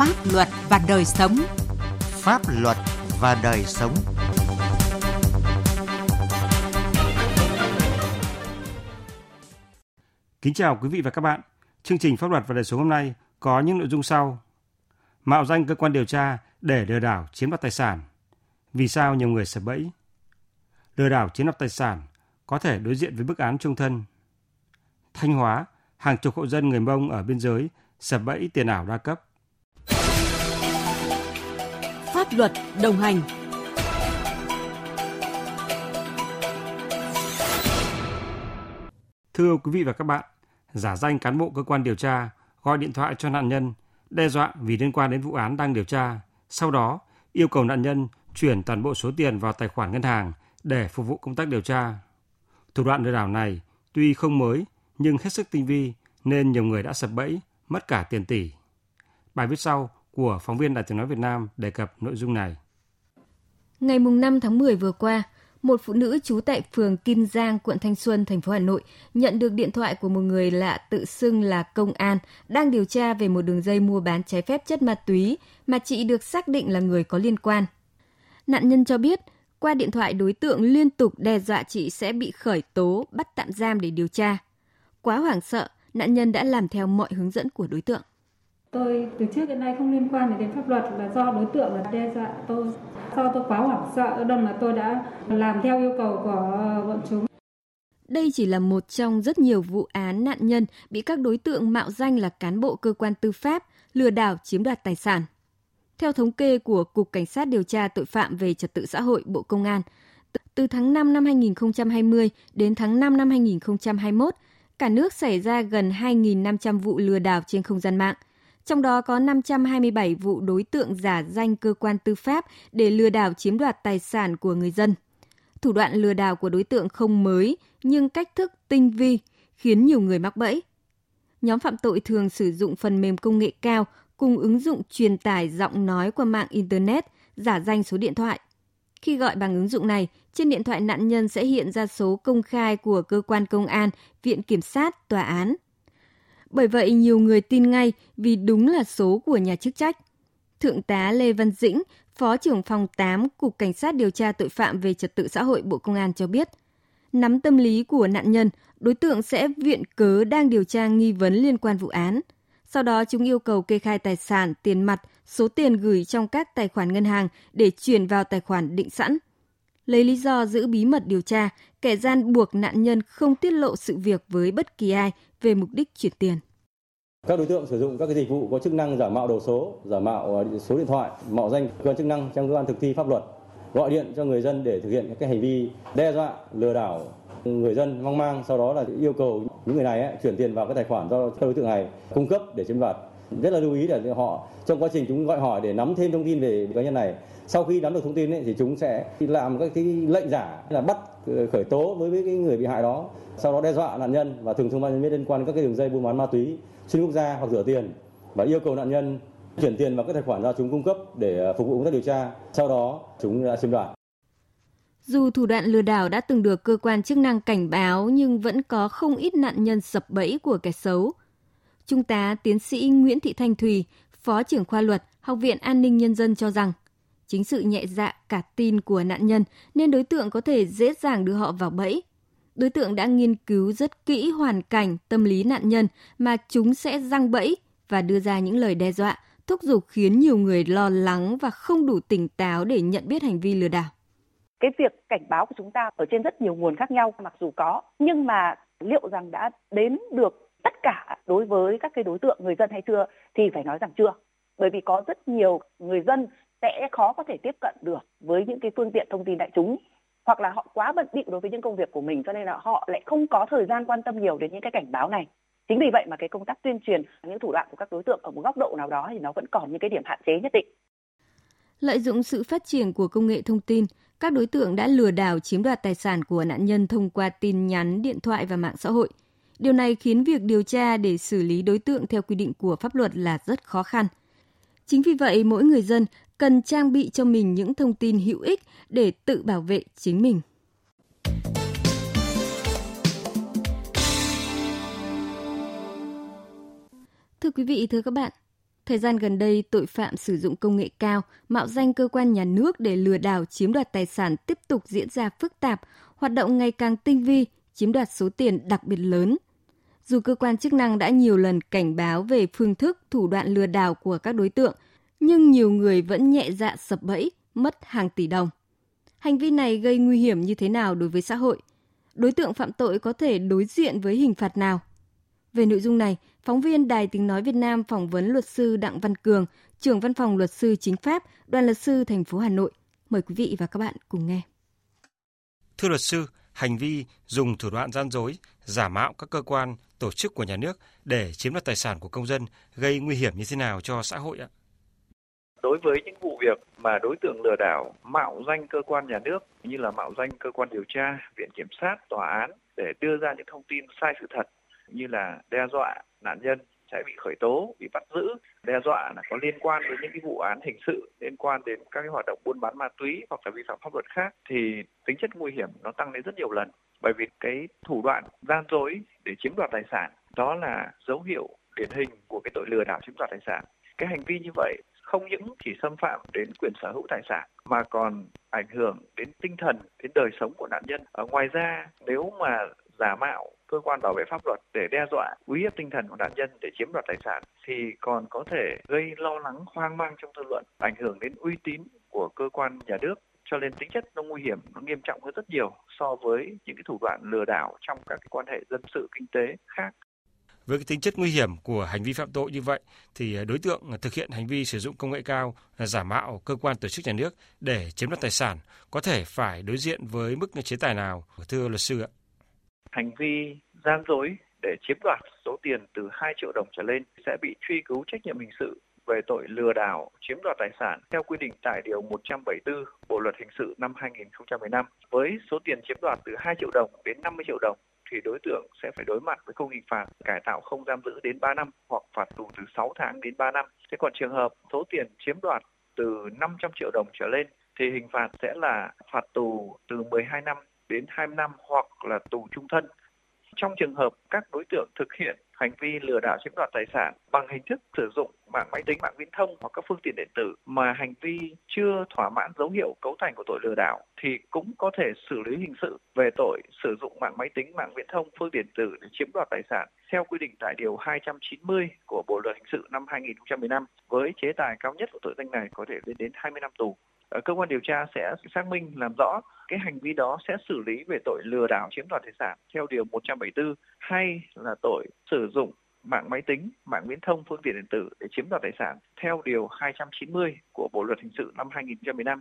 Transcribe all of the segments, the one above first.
pháp luật và đời sống. Pháp luật và đời sống. Kính chào quý vị và các bạn. Chương trình Pháp luật và đời sống hôm nay có những nội dung sau. Mạo danh cơ quan điều tra để lừa đảo chiếm đoạt tài sản. Vì sao nhiều người sập bẫy? Lừa đảo chiếm đoạt tài sản có thể đối diện với bức án trung thân. Thanh Hóa, hàng chục hộ dân người Mông ở biên giới sập bẫy tiền ảo đa cấp. Pháp luật đồng hành Thưa quý vị và các bạn, giả danh cán bộ cơ quan điều tra gọi điện thoại cho nạn nhân đe dọa vì liên quan đến vụ án đang điều tra, sau đó yêu cầu nạn nhân chuyển toàn bộ số tiền vào tài khoản ngân hàng để phục vụ công tác điều tra. Thủ đoạn lừa đảo này tuy không mới nhưng hết sức tinh vi nên nhiều người đã sập bẫy, mất cả tiền tỷ. Bài viết sau của phóng viên Đài tiếng nói Việt Nam đề cập nội dung này. Ngày 5 tháng 10 vừa qua, một phụ nữ trú tại phường Kim Giang, quận Thanh Xuân, thành phố Hà Nội nhận được điện thoại của một người lạ tự xưng là công an đang điều tra về một đường dây mua bán trái phép chất ma túy mà chị được xác định là người có liên quan. Nạn nhân cho biết, qua điện thoại đối tượng liên tục đe dọa chị sẽ bị khởi tố, bắt tạm giam để điều tra. Quá hoảng sợ, nạn nhân đã làm theo mọi hướng dẫn của đối tượng. Tôi từ trước đến nay không liên quan đến pháp luật là do đối tượng là đe dọa tôi. Do tôi quá hoảng sợ nên là tôi đã làm theo yêu cầu của ờ, bọn chúng. Đây chỉ là một trong rất nhiều vụ án nạn nhân bị các đối tượng mạo danh là cán bộ cơ quan tư pháp lừa đảo chiếm đoạt tài sản. Theo thống kê của Cục Cảnh sát điều tra tội phạm về trật tự xã hội Bộ Công an, từ tháng 5 năm 2020 đến tháng 5 năm 2021, cả nước xảy ra gần 2.500 vụ lừa đảo trên không gian mạng – trong đó có 527 vụ đối tượng giả danh cơ quan tư pháp để lừa đảo chiếm đoạt tài sản của người dân. Thủ đoạn lừa đảo của đối tượng không mới nhưng cách thức tinh vi khiến nhiều người mắc bẫy. Nhóm phạm tội thường sử dụng phần mềm công nghệ cao cùng ứng dụng truyền tải giọng nói qua mạng internet, giả danh số điện thoại. Khi gọi bằng ứng dụng này, trên điện thoại nạn nhân sẽ hiện ra số công khai của cơ quan công an, viện kiểm sát, tòa án, bởi vậy nhiều người tin ngay vì đúng là số của nhà chức trách. Thượng tá Lê Văn Dĩnh, Phó trưởng phòng 8 Cục Cảnh sát điều tra tội phạm về trật tự xã hội Bộ Công an cho biết, nắm tâm lý của nạn nhân, đối tượng sẽ viện cớ đang điều tra nghi vấn liên quan vụ án. Sau đó chúng yêu cầu kê khai tài sản, tiền mặt, số tiền gửi trong các tài khoản ngân hàng để chuyển vào tài khoản định sẵn. Lấy lý do giữ bí mật điều tra, kẻ gian buộc nạn nhân không tiết lộ sự việc với bất kỳ ai về mục đích chuyển tiền. Các đối tượng sử dụng các cái dịch vụ có chức năng giả mạo đầu số, giả mạo ờ, số điện thoại, mạo danh cơ quan chức năng trong cơ quan thực thi pháp luật, gọi điện cho người dân để thực hiện các hành vi đe dọa, lừa đảo người dân hoang mang, sau đó là yêu cầu những người này ấy, chuyển tiền vào cái tài khoản do các đối tượng này cung cấp để chiếm đoạt. Rất là lưu ý là họ trong quá trình chúng gọi hỏi để nắm thêm thông tin về cá nhân này. Sau khi nắm được thông tin ấy, thì chúng sẽ làm các cái lệnh giả là bắt khởi tố đối với cái người bị hại đó, sau đó đe dọa nạn nhân và thường thông báo nhân biết liên quan đến các cái đường dây buôn bán ma túy xuyên quốc gia hoặc rửa tiền và yêu cầu nạn nhân chuyển tiền vào các tài khoản do chúng cung cấp để à, phục vụ công tác điều tra. Sau đó chúng đã chiếm đoạt. Dù thủ đoạn lừa đảo đã từng được cơ quan chức năng cảnh báo nhưng vẫn có không ít nạn nhân sập bẫy của kẻ xấu. Trung tá tiến sĩ Nguyễn Thị Thanh Thùy, Phó trưởng khoa luật, Học viện An ninh Nhân dân cho rằng, chính sự nhẹ dạ cả tin của nạn nhân nên đối tượng có thể dễ dàng đưa họ vào bẫy đối tượng đã nghiên cứu rất kỹ hoàn cảnh, tâm lý nạn nhân mà chúng sẽ răng bẫy và đưa ra những lời đe dọa, thúc giục khiến nhiều người lo lắng và không đủ tỉnh táo để nhận biết hành vi lừa đảo. Cái việc cảnh báo của chúng ta ở trên rất nhiều nguồn khác nhau mặc dù có, nhưng mà liệu rằng đã đến được tất cả đối với các cái đối tượng người dân hay chưa thì phải nói rằng chưa. Bởi vì có rất nhiều người dân sẽ khó có thể tiếp cận được với những cái phương tiện thông tin đại chúng. Hoặc là họ quá bận bịu đối với những công việc của mình, cho nên là họ lại không có thời gian quan tâm nhiều đến những cái cảnh báo này. Chính vì vậy mà cái công tác tuyên truyền, những thủ đoạn của các đối tượng ở một góc độ nào đó thì nó vẫn còn những cái điểm hạn chế nhất định. Lợi dụng sự phát triển của công nghệ thông tin, các đối tượng đã lừa đảo chiếm đoạt tài sản của nạn nhân thông qua tin nhắn, điện thoại và mạng xã hội. Điều này khiến việc điều tra để xử lý đối tượng theo quy định của pháp luật là rất khó khăn. Chính vì vậy, mỗi người dân cần trang bị cho mình những thông tin hữu ích để tự bảo vệ chính mình. Thưa quý vị, thưa các bạn, Thời gian gần đây, tội phạm sử dụng công nghệ cao, mạo danh cơ quan nhà nước để lừa đảo chiếm đoạt tài sản tiếp tục diễn ra phức tạp, hoạt động ngày càng tinh vi, chiếm đoạt số tiền đặc biệt lớn. Dù cơ quan chức năng đã nhiều lần cảnh báo về phương thức, thủ đoạn lừa đảo của các đối tượng, nhưng nhiều người vẫn nhẹ dạ sập bẫy, mất hàng tỷ đồng. Hành vi này gây nguy hiểm như thế nào đối với xã hội? Đối tượng phạm tội có thể đối diện với hình phạt nào? Về nội dung này, phóng viên Đài Tiếng Nói Việt Nam phỏng vấn luật sư Đặng Văn Cường, trưởng văn phòng luật sư chính pháp, đoàn luật sư thành phố Hà Nội. Mời quý vị và các bạn cùng nghe. Thưa luật sư, hành vi dùng thủ đoạn gian dối, giả mạo các cơ quan, tổ chức của nhà nước để chiếm đoạt tài sản của công dân gây nguy hiểm như thế nào cho xã hội ạ? Đối với những vụ việc mà đối tượng lừa đảo mạo danh cơ quan nhà nước như là mạo danh cơ quan điều tra, viện kiểm sát, tòa án để đưa ra những thông tin sai sự thật như là đe dọa nạn nhân sẽ bị khởi tố, bị bắt giữ, đe dọa là có liên quan đến những cái vụ án hình sự liên quan đến các cái hoạt động buôn bán ma túy hoặc là vi phạm pháp luật khác thì tính chất nguy hiểm nó tăng lên rất nhiều lần. Bởi vì cái thủ đoạn gian dối để chiếm đoạt tài sản đó là dấu hiệu điển hình của cái tội lừa đảo chiếm đoạt tài sản. Cái hành vi như vậy không những chỉ xâm phạm đến quyền sở hữu tài sản mà còn ảnh hưởng đến tinh thần, đến đời sống của nạn nhân. Ở ngoài ra, nếu mà giả mạo cơ quan bảo vệ pháp luật để đe dọa, uy hiếp tinh thần của nạn nhân để chiếm đoạt tài sản thì còn có thể gây lo lắng, hoang mang trong dư luận, ảnh hưởng đến uy tín của cơ quan nhà nước. Cho nên tính chất nó nguy hiểm, nó nghiêm trọng hơn rất nhiều so với những cái thủ đoạn lừa đảo trong các cái quan hệ dân sự, kinh tế khác với cái tính chất nguy hiểm của hành vi phạm tội như vậy, thì à, đối tượng thực hiện hành vi sử dụng công nghệ cao à, giả mạo cơ quan tổ chức nhà nước để chiếm đoạt tài sản có thể phải đối diện với mức chế tài nào, thưa luật sư ạ? Hành vi gian dối để chiếm đoạt số tiền từ 2 triệu đồng trở lên sẽ bị truy cứu trách nhiệm hình sự về tội lừa đảo, chiếm đoạt tài sản theo quy định tại điều 174 Bộ luật hình sự năm 2015 với số tiền chiếm đoạt từ 2 triệu đồng đến 50 triệu đồng thì đối tượng sẽ phải đối mặt với khung hình phạt cải tạo không giam giữ đến 3 năm hoặc phạt tù từ 6 tháng đến 3 năm. Thế còn trường hợp số tiền chiếm đoạt từ 500 triệu đồng trở lên thì hình phạt sẽ là phạt tù từ 12 năm đến 20 năm hoặc là tù trung thân. Trong trường hợp các đối tượng thực hiện hành vi lừa đảo chiếm đoạt tài sản bằng hình thức sử dụng mạng máy tính, mạng viễn thông hoặc các phương tiện điện tử mà hành vi chưa thỏa mãn dấu hiệu cấu thành của tội lừa đảo thì cũng có thể xử lý hình sự về tội sử dụng mạng máy tính, mạng viễn thông, phương tiện điện tử để chiếm đoạt tài sản theo quy định tại điều 290 của Bộ luật hình sự năm 2015 với chế tài cao nhất của tội danh này có thể lên đến 20 năm tù. Ờ, cơ quan điều tra sẽ xác minh làm rõ cái hành vi đó sẽ xử lý về tội lừa đảo chiếm đoạt tài sản theo điều 174 hay là tội sử dụng mạng máy tính, mạng viễn thông, phương tiện điện tử để chiếm đoạt tài sản theo điều 290 của Bộ luật hình sự năm 2015.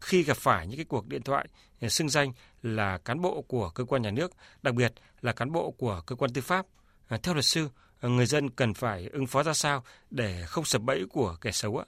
Khi gặp phải những cái cuộc điện thoại ờ, xưng danh là cán bộ của cơ quan nhà nước, đặc biệt là cán bộ của cơ quan tư pháp, ờ, theo luật sư, người dân cần phải ứng phó ra sao để không sập bẫy của kẻ xấu ạ?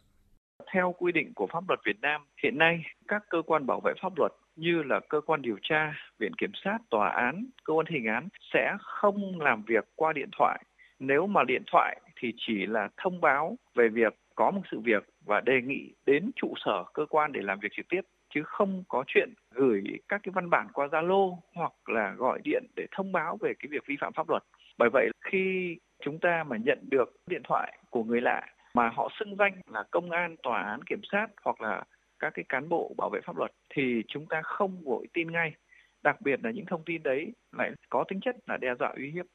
Theo quy định của pháp luật Việt Nam, hiện nay các cơ quan bảo vệ pháp luật như là cơ quan điều tra, viện kiểm sát, tòa án, cơ quan hình án sẽ không làm việc qua điện thoại. Nếu mà điện thoại thì chỉ là thông báo về việc có một sự việc và đề nghị đến trụ sở cơ quan để làm việc trực tiếp chứ không có chuyện gửi các cái văn bản qua Zalo hoặc là gọi điện để thông báo về cái việc vi phạm pháp luật. Bởi vậy khi chúng ta mà nhận được điện thoại của người lạ mà họ xưng danh là công an, tòa án, kiểm sát hoặc là các cái cán bộ bảo vệ pháp luật thì chúng ta không vội tin ngay. Đặc biệt là những thông tin đấy lại có tính chất là đe dọa uy hiếp.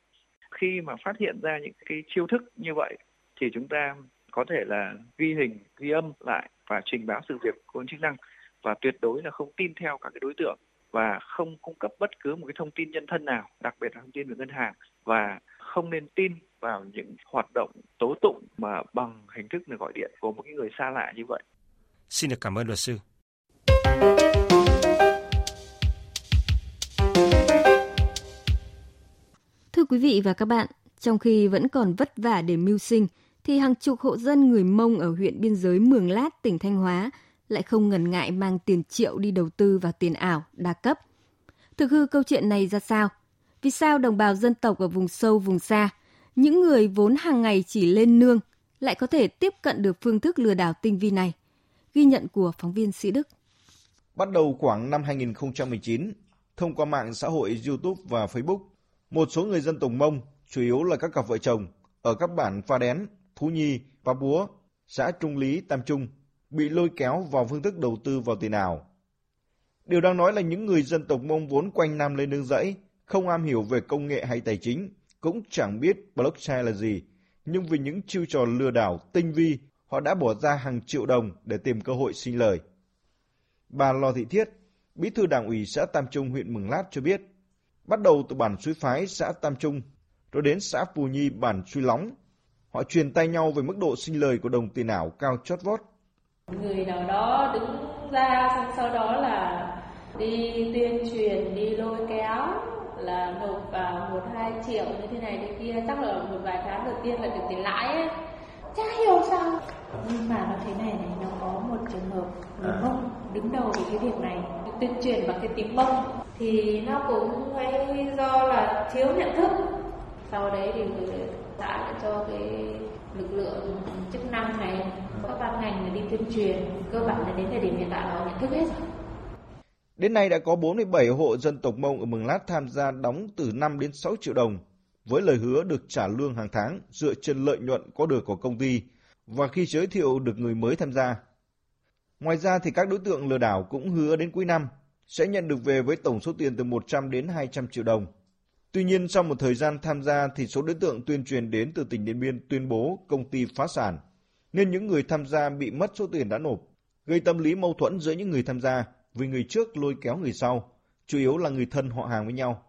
Khi mà phát hiện ra những cái chiêu thức như vậy thì chúng ta có thể là ghi hình, ghi âm lại và trình báo sự việc của chức năng và tuyệt đối là không tin theo các cái đối tượng và không cung cấp bất cứ một cái thông tin nhân thân nào, đặc biệt là thông tin về ngân hàng và không nên tin vào những hoạt động tố tụng mà bằng hình thức là gọi điện của một cái người xa lạ như vậy. Xin được cảm ơn luật sư. Thưa quý vị và các bạn, trong khi vẫn còn vất vả để mưu sinh, thì hàng chục hộ dân người Mông ở huyện biên giới Mường Lát, tỉnh Thanh Hóa lại không ngần ngại mang tiền triệu đi đầu tư vào tiền ảo, đa cấp. Thực hư câu chuyện này ra sao? Vì sao đồng bào dân tộc ở vùng sâu, vùng xa, những người vốn hàng ngày chỉ lên nương, lại có thể tiếp cận được phương thức lừa đảo tinh vi này? Ghi nhận của phóng viên Sĩ Đức. Bắt đầu khoảng năm 2019, thông qua mạng xã hội YouTube và Facebook, một số người dân tộc Mông, chủ yếu là các cặp vợ chồng, ở các bản Pha Đén, Phú Nhi, Pá Búa, xã Trung Lý, Tam Trung bị lôi kéo vào phương thức đầu tư vào tiền ảo. Điều đang nói là những người dân tộc Mông vốn quanh năm lên nương rẫy, không am hiểu về công nghệ hay tài chính, cũng chẳng biết blockchain là gì, nhưng vì những chiêu trò lừa đảo tinh vi, họ đã bỏ ra hàng triệu đồng để tìm cơ hội sinh lời. Bà Lò Thị Thiết, bí thư đảng ủy xã Tam Trung huyện Mường Lát cho biết, bắt đầu từ bản suối phái xã Tam Trung, rồi đến xã Phù Nhi bản suối Lóng. Họ truyền tay nhau về mức độ sinh lời của đồng tiền ảo cao chót vót. Người nào đó đứng ra xong sau đó là đi tuyên truyền, đi lôi kéo là nộp vào một hai triệu như thế này thế kia chắc là một vài tháng đầu tiên là được tiền lãi ấy. chả hiểu sao. Nhưng mà nó thế này này nó có một trường hợp người à. mông đứng đầu về cái việc này tuyên truyền bằng cái tiếng mông. Thì nó cũng hay do là thiếu nhận thức. Sau đấy thì đã cho cái lực lượng chức năng này các ban ngành đi tuyên truyền. Cơ bản là đến thời điểm hiện tại họ nhận thức hết rồi Đến nay đã có 47 hộ dân tộc Mông ở Mường Lát tham gia đóng từ 5 đến 6 triệu đồng, với lời hứa được trả lương hàng tháng dựa trên lợi nhuận có được của công ty và khi giới thiệu được người mới tham gia. Ngoài ra thì các đối tượng lừa đảo cũng hứa đến cuối năm sẽ nhận được về với tổng số tiền từ 100 đến 200 triệu đồng. Tuy nhiên sau một thời gian tham gia thì số đối tượng tuyên truyền đến từ tỉnh Điện Biên tuyên bố công ty phá sản, nên những người tham gia bị mất số tiền đã nộp, gây tâm lý mâu thuẫn giữa những người tham gia vì người trước lôi kéo người sau, chủ yếu là người thân họ hàng với nhau.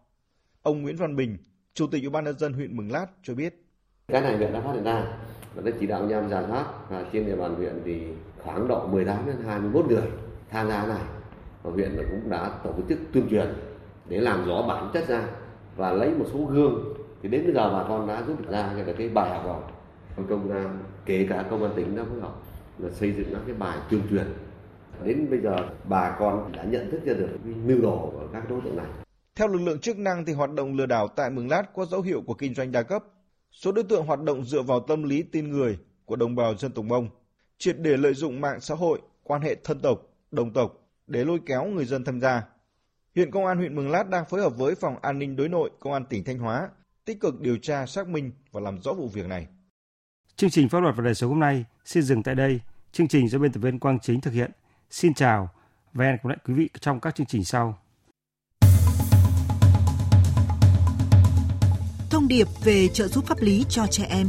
Ông Nguyễn Văn Bình, Chủ tịch Ủy ban nhân dân huyện Mường Lát cho biết. Cái này huyện đã phát hiện ra và đã chỉ đạo nhằm giả soát và trên địa bàn huyện thì khoảng độ 18 đến 21 người tham gia này và huyện cũng đã tổ chức tuyên truyền để làm rõ bản chất ra và lấy một số gương thì đến bây giờ bà con đã rút được ra cái, cái bài học rồi công an kể cả công an tỉnh đã phối hợp là xây dựng các cái bài tuyên truyền đến bây giờ bà con đã nhận thức ra được mưu đồ của các đối tượng này. Theo lực lượng chức năng thì hoạt động lừa đảo tại Mường Lát có dấu hiệu của kinh doanh đa cấp. Số đối tượng hoạt động dựa vào tâm lý tin người của đồng bào dân tộc Mông, triệt để lợi dụng mạng xã hội, quan hệ thân tộc, đồng tộc để lôi kéo người dân tham gia. Hiện Công an huyện Mường Lát đang phối hợp với Phòng An ninh Đối nội Công an tỉnh Thanh Hóa tích cực điều tra xác minh và làm rõ vụ việc này. Chương trình pháp luật và đời sống hôm nay xin dừng tại đây. Chương trình do biên tập viên Quang Chính thực hiện. Xin chào và hẹn gặp lại quý vị trong các chương trình sau. Thông điệp về trợ giúp pháp lý cho trẻ em.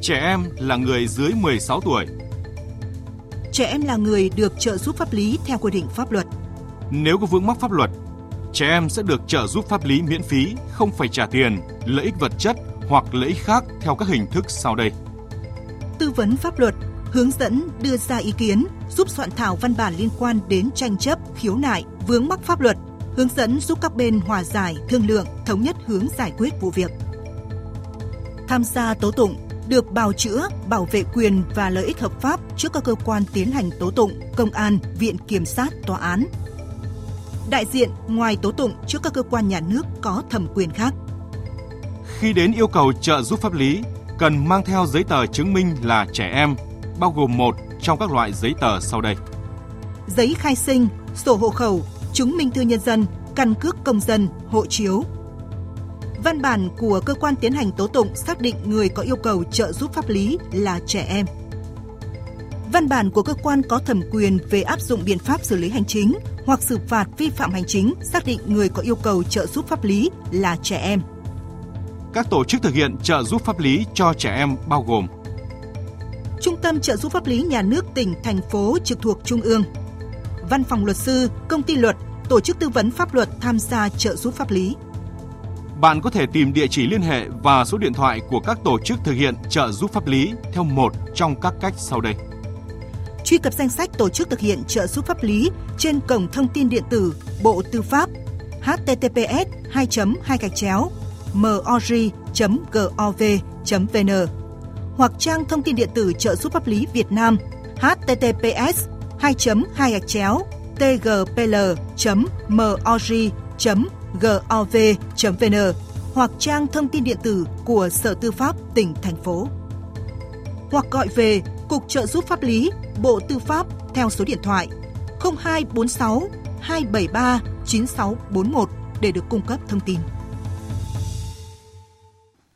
Trẻ em là người dưới 16 tuổi. Trẻ em là người được trợ giúp pháp lý theo quy định pháp luật. Nếu có vướng mắc pháp luật, trẻ em sẽ được trợ giúp pháp lý miễn phí, không phải trả tiền, lợi ích vật chất hoặc lợi ích khác theo các hình thức sau đây. Tư vấn pháp luật, hướng dẫn đưa ra ý kiến, giúp soạn thảo văn bản liên quan đến tranh chấp, khiếu nại, vướng mắc pháp luật, hướng dẫn giúp các bên hòa giải, thương lượng, thống nhất hướng giải quyết vụ việc. Tham gia tố tụng được bào chữa, bảo vệ quyền và lợi ích hợp pháp trước các cơ quan tiến hành tố tụng, công an, viện kiểm sát, tòa án. Đại diện ngoài tố tụng trước các cơ quan nhà nước có thẩm quyền khác. Khi đến yêu cầu trợ giúp pháp lý, cần mang theo giấy tờ chứng minh là trẻ em, bao gồm một trong các loại giấy tờ sau đây. Giấy khai sinh, sổ hộ khẩu, chứng minh thư nhân dân, căn cước công dân, hộ chiếu. Văn bản của cơ quan tiến hành tố tụng xác định người có yêu cầu trợ giúp pháp lý là trẻ em. Văn bản của cơ quan có thẩm quyền về áp dụng biện pháp xử lý hành chính hoặc xử phạt vi phạm hành chính xác định người có yêu cầu trợ giúp pháp lý là trẻ em. Các tổ chức thực hiện trợ giúp pháp lý cho trẻ em bao gồm tâm trợ giúp pháp lý nhà nước tỉnh, thành phố trực thuộc Trung ương, Văn phòng luật sư, công ty luật, tổ chức tư vấn pháp luật tham gia trợ giúp pháp lý. Bạn có thể tìm địa chỉ liên hệ và số điện thoại của các tổ chức thực hiện trợ giúp pháp lý theo một trong các cách sau đây. Truy cập danh sách tổ chức thực hiện trợ giúp pháp lý trên cổng thông tin điện tử Bộ Tư pháp https 2 2 gạch chéo mori.gov.vn hoặc trang thông tin điện tử trợ giúp pháp lý Việt Nam https 2 2 gạch chéo tgpl mori gov vn hoặc trang thông tin điện tử của Sở Tư pháp tỉnh, thành phố. Hoặc gọi về Cục Trợ giúp pháp lý, Bộ Tư pháp theo số điện thoại 0246 273 9641 để được cung cấp thông tin.